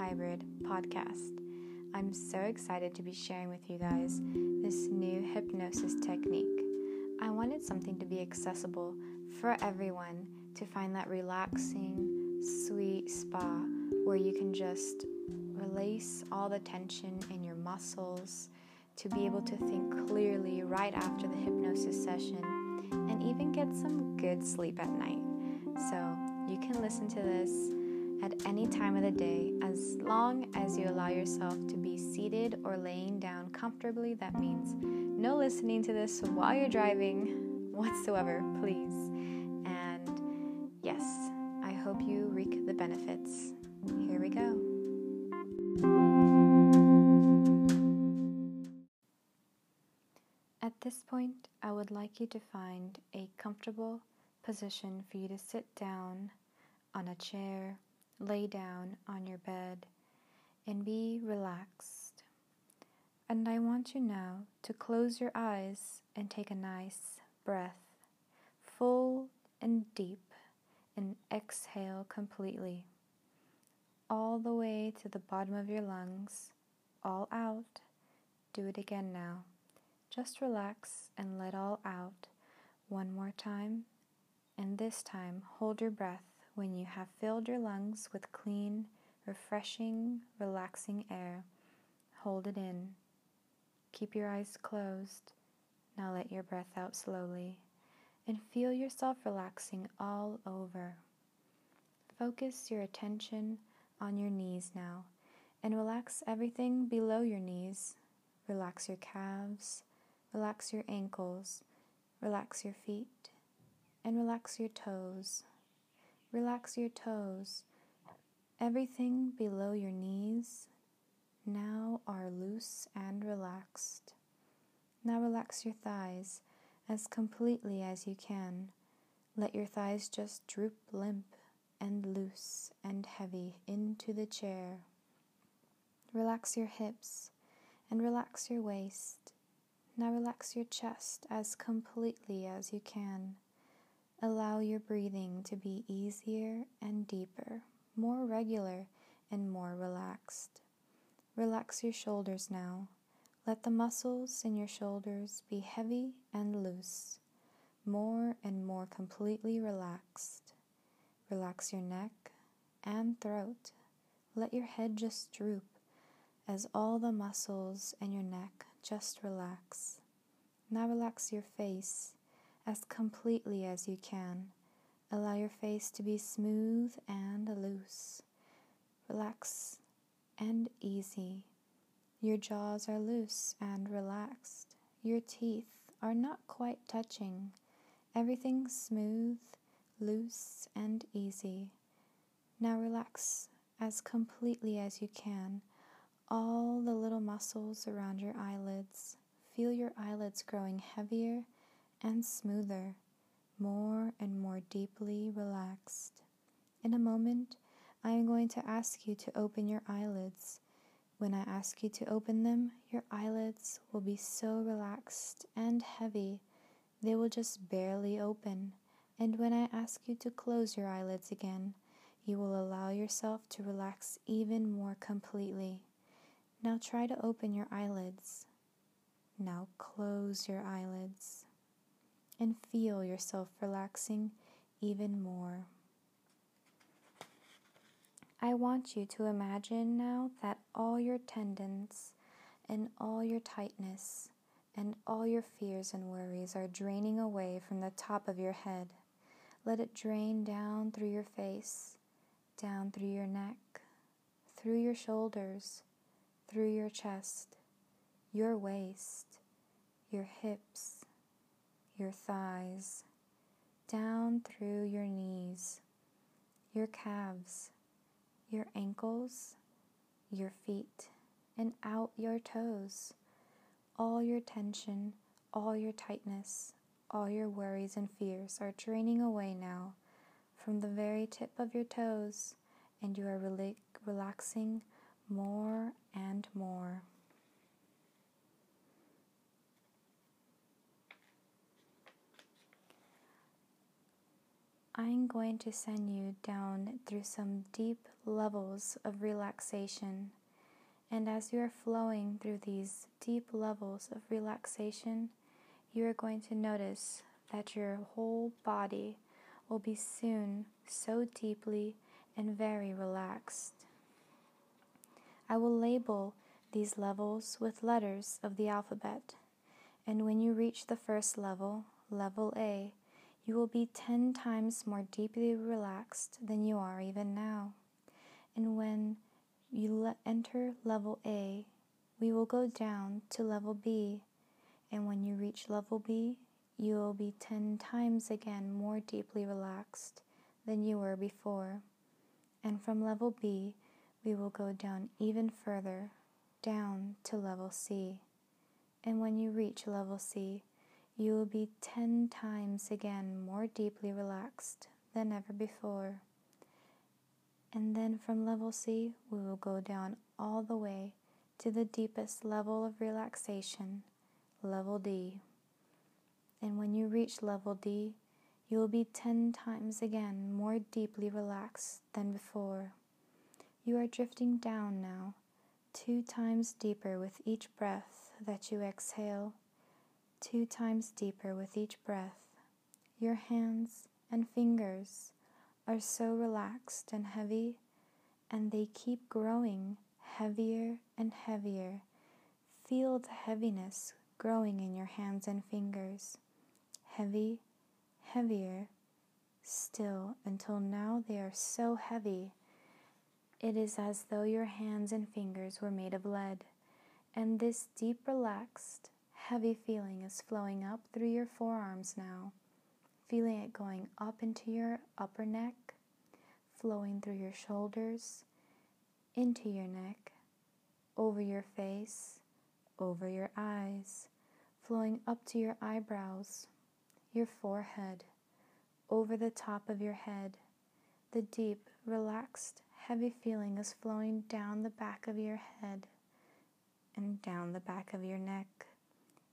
Hybrid podcast. I'm so excited to be sharing with you guys this new hypnosis technique. I wanted something to be accessible for everyone to find that relaxing, sweet spa where you can just release all the tension in your muscles, to be able to think clearly right after the hypnosis session, and even get some good sleep at night. So, you can listen to this at any time of the day as long as you allow yourself to be seated or laying down comfortably. That means no listening to this while you're driving whatsoever, please. And yes, I hope you reap the benefits. Here we go. At this point, I would like you to find a comfortable position for you to sit down on a chair, lay down on your bed, and be relaxed. And I want you now to close your eyes and take a nice breath, full and deep, and exhale completely, all the way to the bottom of your lungs, all out. Do it again now. Just relax and let all out. One more time. And this time, hold your breath when you have filled your lungs with clean, refreshing, relaxing air. Hold it in. Keep your eyes closed. Now let your breath out slowly and feel yourself relaxing all over. Focus your attention on your knees now and relax everything below your knees. Relax your calves, relax your ankles, relax your feet, and relax your toes. Relax your toes. Everything below your knees now are loose and relaxed. Now relax your thighs as completely as you can. Let your thighs just droop limp and loose and heavy into the chair. Relax your hips and relax your waist. Now relax your chest as completely as you can. Allow your breathing to be easier and deeper, more regular and more relaxed. Relax your shoulders now. Let the muscles in your shoulders be heavy and loose, more and more completely relaxed. Relax your neck and throat. Let your head just droop as all the muscles in your neck just relax. Now relax your face as completely as you can. Allow your face to be smooth and loose. Relax and easy. Your jaws are loose and relaxed. Your teeth are not quite touching. Everything's smooth, loose, and easy. Now relax as completely as you can all the little muscles around your eyelids. Feel your eyelids growing heavier and smoother, more and more deeply relaxed. In a moment, I am going to ask you to open your eyelids. When I ask you to open them, your eyelids will be so relaxed and heavy, they will just barely open. And when I ask you to close your eyelids again, you will allow yourself to relax even more completely. Now try to open your eyelids. Now close your eyelids and feel yourself relaxing even more. I want you to imagine now that all your tendons and all your tightness and all your fears and worries are draining away from the top of your head. Let it drain down through your face, down through your neck, through your shoulders, through your chest, your waist, your hips, your thighs, down through your knees, your calves, your ankles, your feet, and out your toes. All your tension, all your tightness, all your worries and fears are draining away now from the very tip of your toes, and you are rela- relaxing more and more. I'm going to send you down through some deep levels of relaxation. And as you are flowing through these deep levels of relaxation, you are going to notice that your whole body will be soon so deeply and very relaxed. I will label these levels with letters of the alphabet, and when you reach the first level, level A, you will be 10 times more deeply relaxed than you are even now. And when you le- enter level A, we will go down to level B. And when you reach level B, you will be 10 times again more deeply relaxed than you were before. And from level B, we will go down even further, down to level C. And when you reach level C, you will be 10 times again more deeply relaxed than ever before. And then from level C, we will go down all the way to the deepest level of relaxation, level D. And when you reach level D, you will be 10 times again more deeply relaxed than before. You are drifting down now, two times deeper with each breath that you exhale two times deeper with each breath. Your hands and fingers are so relaxed and heavy, and they keep growing heavier and heavier. Feel the heaviness growing in your hands and fingers. Heavy, heavier, still until now they are so heavy. It is as though your hands and fingers were made of lead, and this deep relaxed, heavy feeling is flowing up through your forearms now, feeling it going up into your upper neck, flowing through your shoulders, into your neck, over your face, over your eyes, flowing up to your eyebrows, your forehead, over the top of your head. The deep, relaxed, heavy feeling is flowing down the back of your head and down the back of your neck.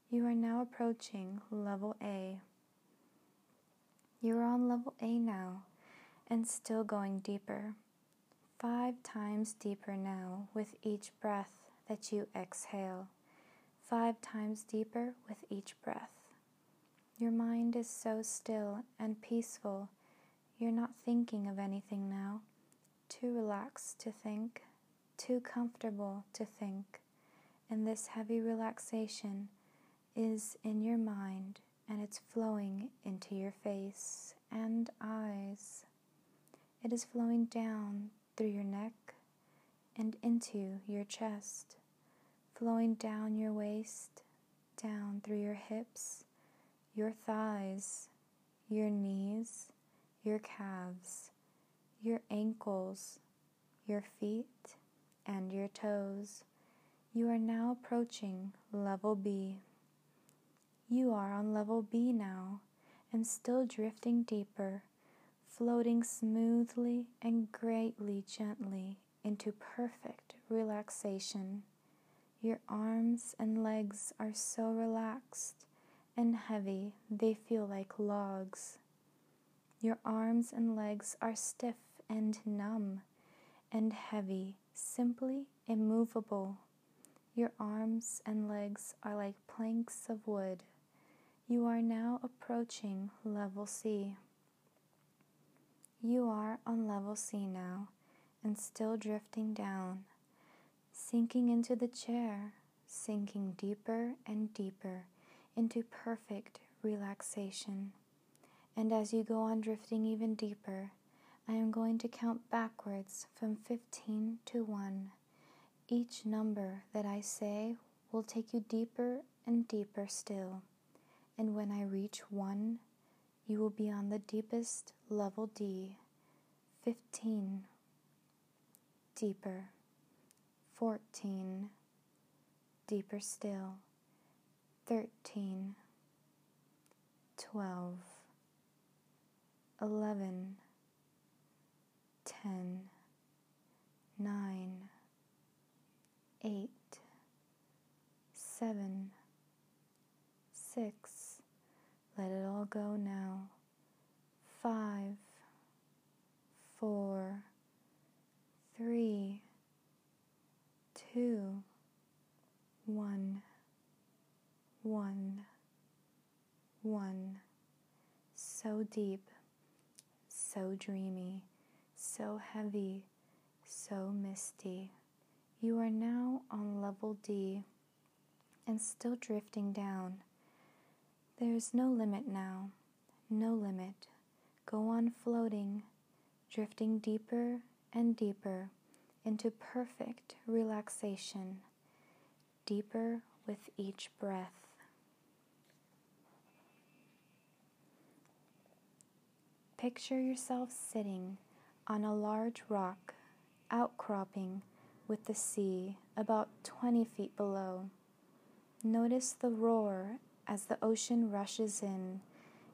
You are now approaching level A. You're on level A now and still going deeper. Five times deeper now with each breath that you exhale. Five times deeper with each breath. Your mind is so still and peaceful. You're not thinking of anything now. Too relaxed to think, too comfortable to think. In this heavy relaxation is in your mind and it's flowing into your face and eyes. It is flowing down through your neck and into your chest, flowing down your waist, down through your hips, your thighs, your knees, your calves, your ankles, your feet, and your toes. You are now approaching level B. You are on level B now and still drifting deeper, floating smoothly and greatly gently into perfect relaxation. Your arms and legs are so relaxed and heavy they feel like logs. Your arms and legs are stiff and numb and heavy, simply immovable. Your arms and legs are like planks of wood. You are now approaching level C. You are on level C now and still drifting down, sinking into the chair, sinking deeper and deeper into perfect relaxation. And as you go on drifting even deeper, I am going to count backwards from 15 to 1. Each number that I say will take you deeper and deeper still and when I reach one, you will be on the deepest level D. 15. Deeper. 14. Deeper still. 13. 12. 11. 10. 9. 8. 7. 6. Let it all go now. Five, four, three, two, one, one, one. So deep, so dreamy, so heavy, so misty. You are now on level D and still drifting down. There is no limit now, no limit. Go on floating, drifting deeper and deeper into perfect relaxation, deeper with each breath. Picture yourself sitting on a large rock outcropping with the sea about 20 feet below. Notice the roar as the ocean rushes in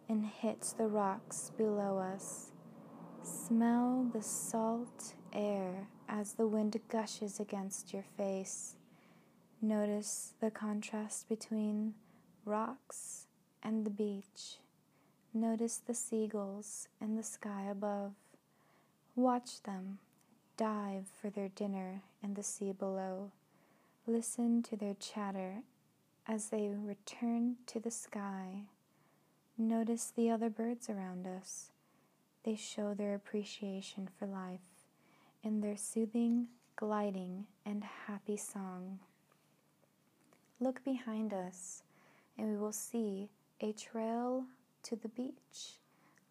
and hits the rocks below us. Smell the salt air as the wind gushes against your face. Notice the contrast between rocks and the beach. Notice the seagulls in the sky above. Watch them dive for their dinner in the sea below. Listen to their chatter as they return to the sky. Notice the other birds around us. They show their appreciation for life in their soothing, gliding, and happy song. Look behind us, and we will see a trail to the beach.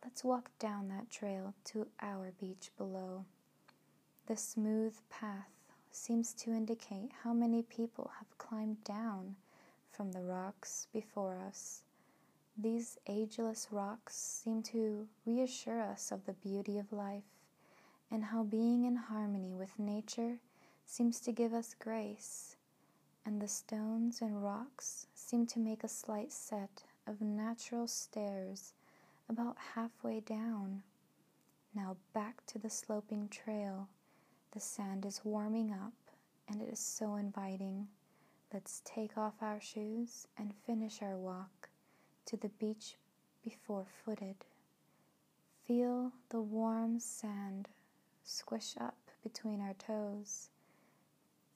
Let's walk down that trail to our beach below. The smooth path seems to indicate how many people have climbed down from the rocks before us. These ageless rocks seem to reassure us of the beauty of life and how being in harmony with nature seems to give us grace. And the stones and rocks seem to make a slight set of natural stairs about halfway down. Now back to the sloping trail. The sand is warming up and it is so inviting. Let's take off our shoes and finish our walk to the beach before footed. Feel the warm sand squish up between our toes.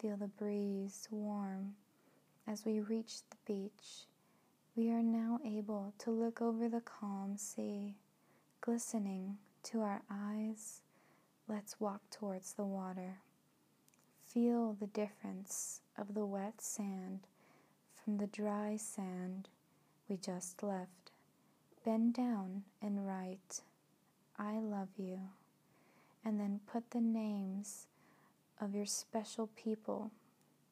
Feel the breeze warm as we reach the beach. We are now able to look over the calm sea, glistening to our eyes. Let's walk towards the water. Feel the difference of the wet sand from the dry sand we just left. Bend down and write, I love you. And then put the names of your special people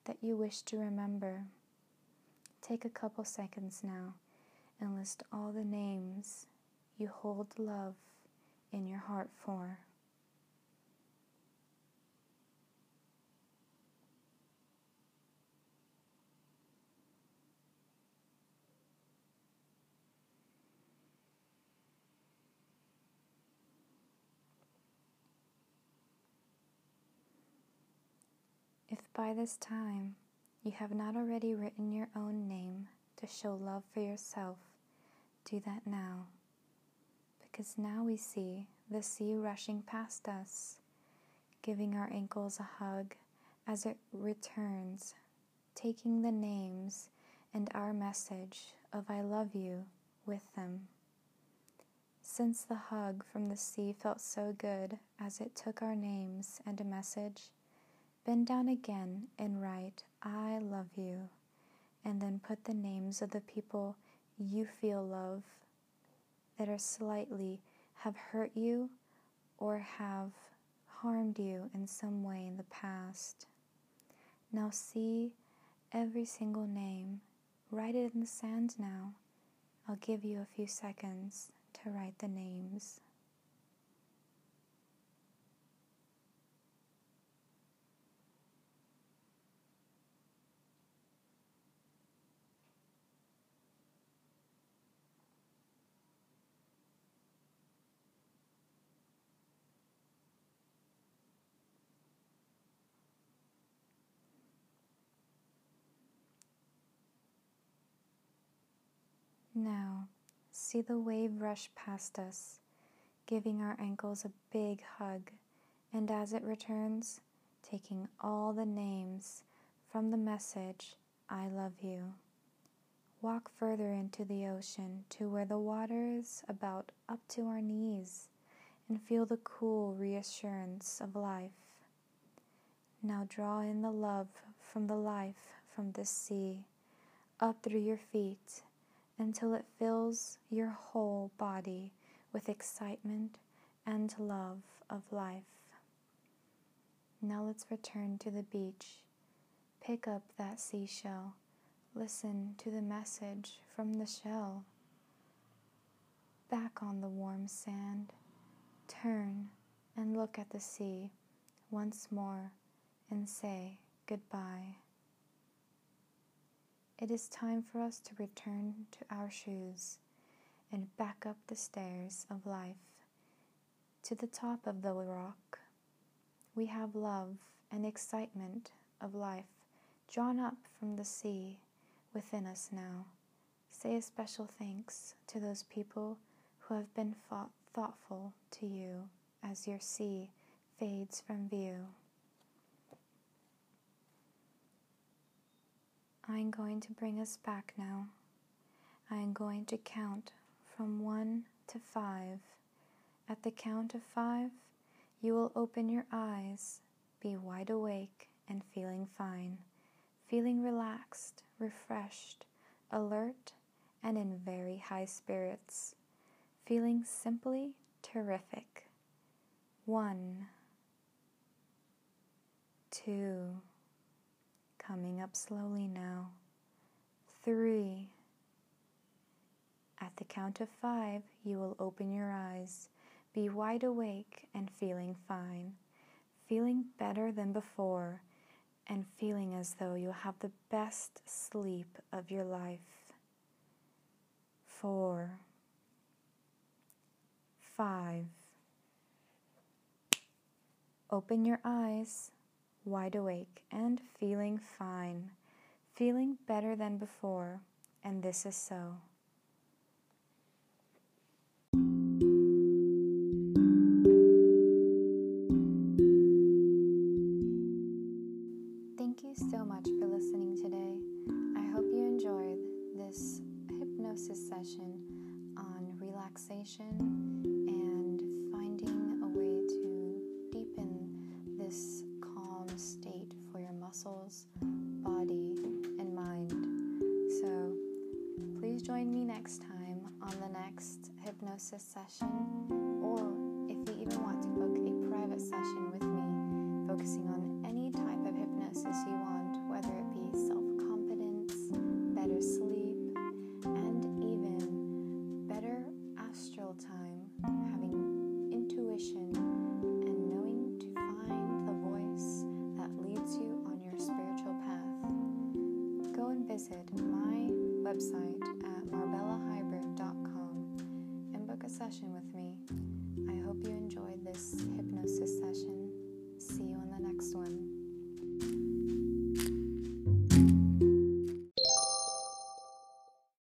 that you wish to remember. Take a couple seconds now and list all the names you hold love in your heart for. By this time you have not already written your own name to show love for yourself, do that now. Because now we see the sea rushing past us, giving our ankles a hug as it returns, taking the names and our message of I love you with them. Since the hug from the sea felt so good as it took our names and a message, Bend down again and write, I love you, and then put the names of the people you feel love that are slightly have hurt you or have harmed you in some way in the past. Now see every single name. Write it in the sand now. I'll give you a few seconds to write the names. Now, see the wave rush past us, giving our ankles a big hug, and as it returns, taking all the names from the message, I love you. Walk further into the ocean to where the water is about up to our knees and feel the cool reassurance of life. Now draw in the love from the life from the sea up through your feet until it fills your whole body with excitement and love of life. Now let's return to the beach. Pick up that seashell. Listen to the message from the shell. Back on the warm sand, turn and look at the sea once more and say goodbye. It is time for us to return to our shoes and back up the stairs of life to the top of the rock. We have love and excitement of life drawn up from the sea within us now. Say a special thanks to those people who have been thoughtful to you as your sea fades from view. I'm going to bring us back now. I am going to count from one to five. At the count of five, you will open your eyes, be wide awake, and feeling fine, feeling relaxed, refreshed, alert, and in very high spirits, feeling simply terrific. One, two, coming up slowly now. Three, at the count of five, you will open your eyes, be wide awake and feeling fine, feeling better than before, and feeling as though you'll have the best sleep of your life. Four, five. Open your eyes, wide awake and feeling fine, feeling better than before, and this is so.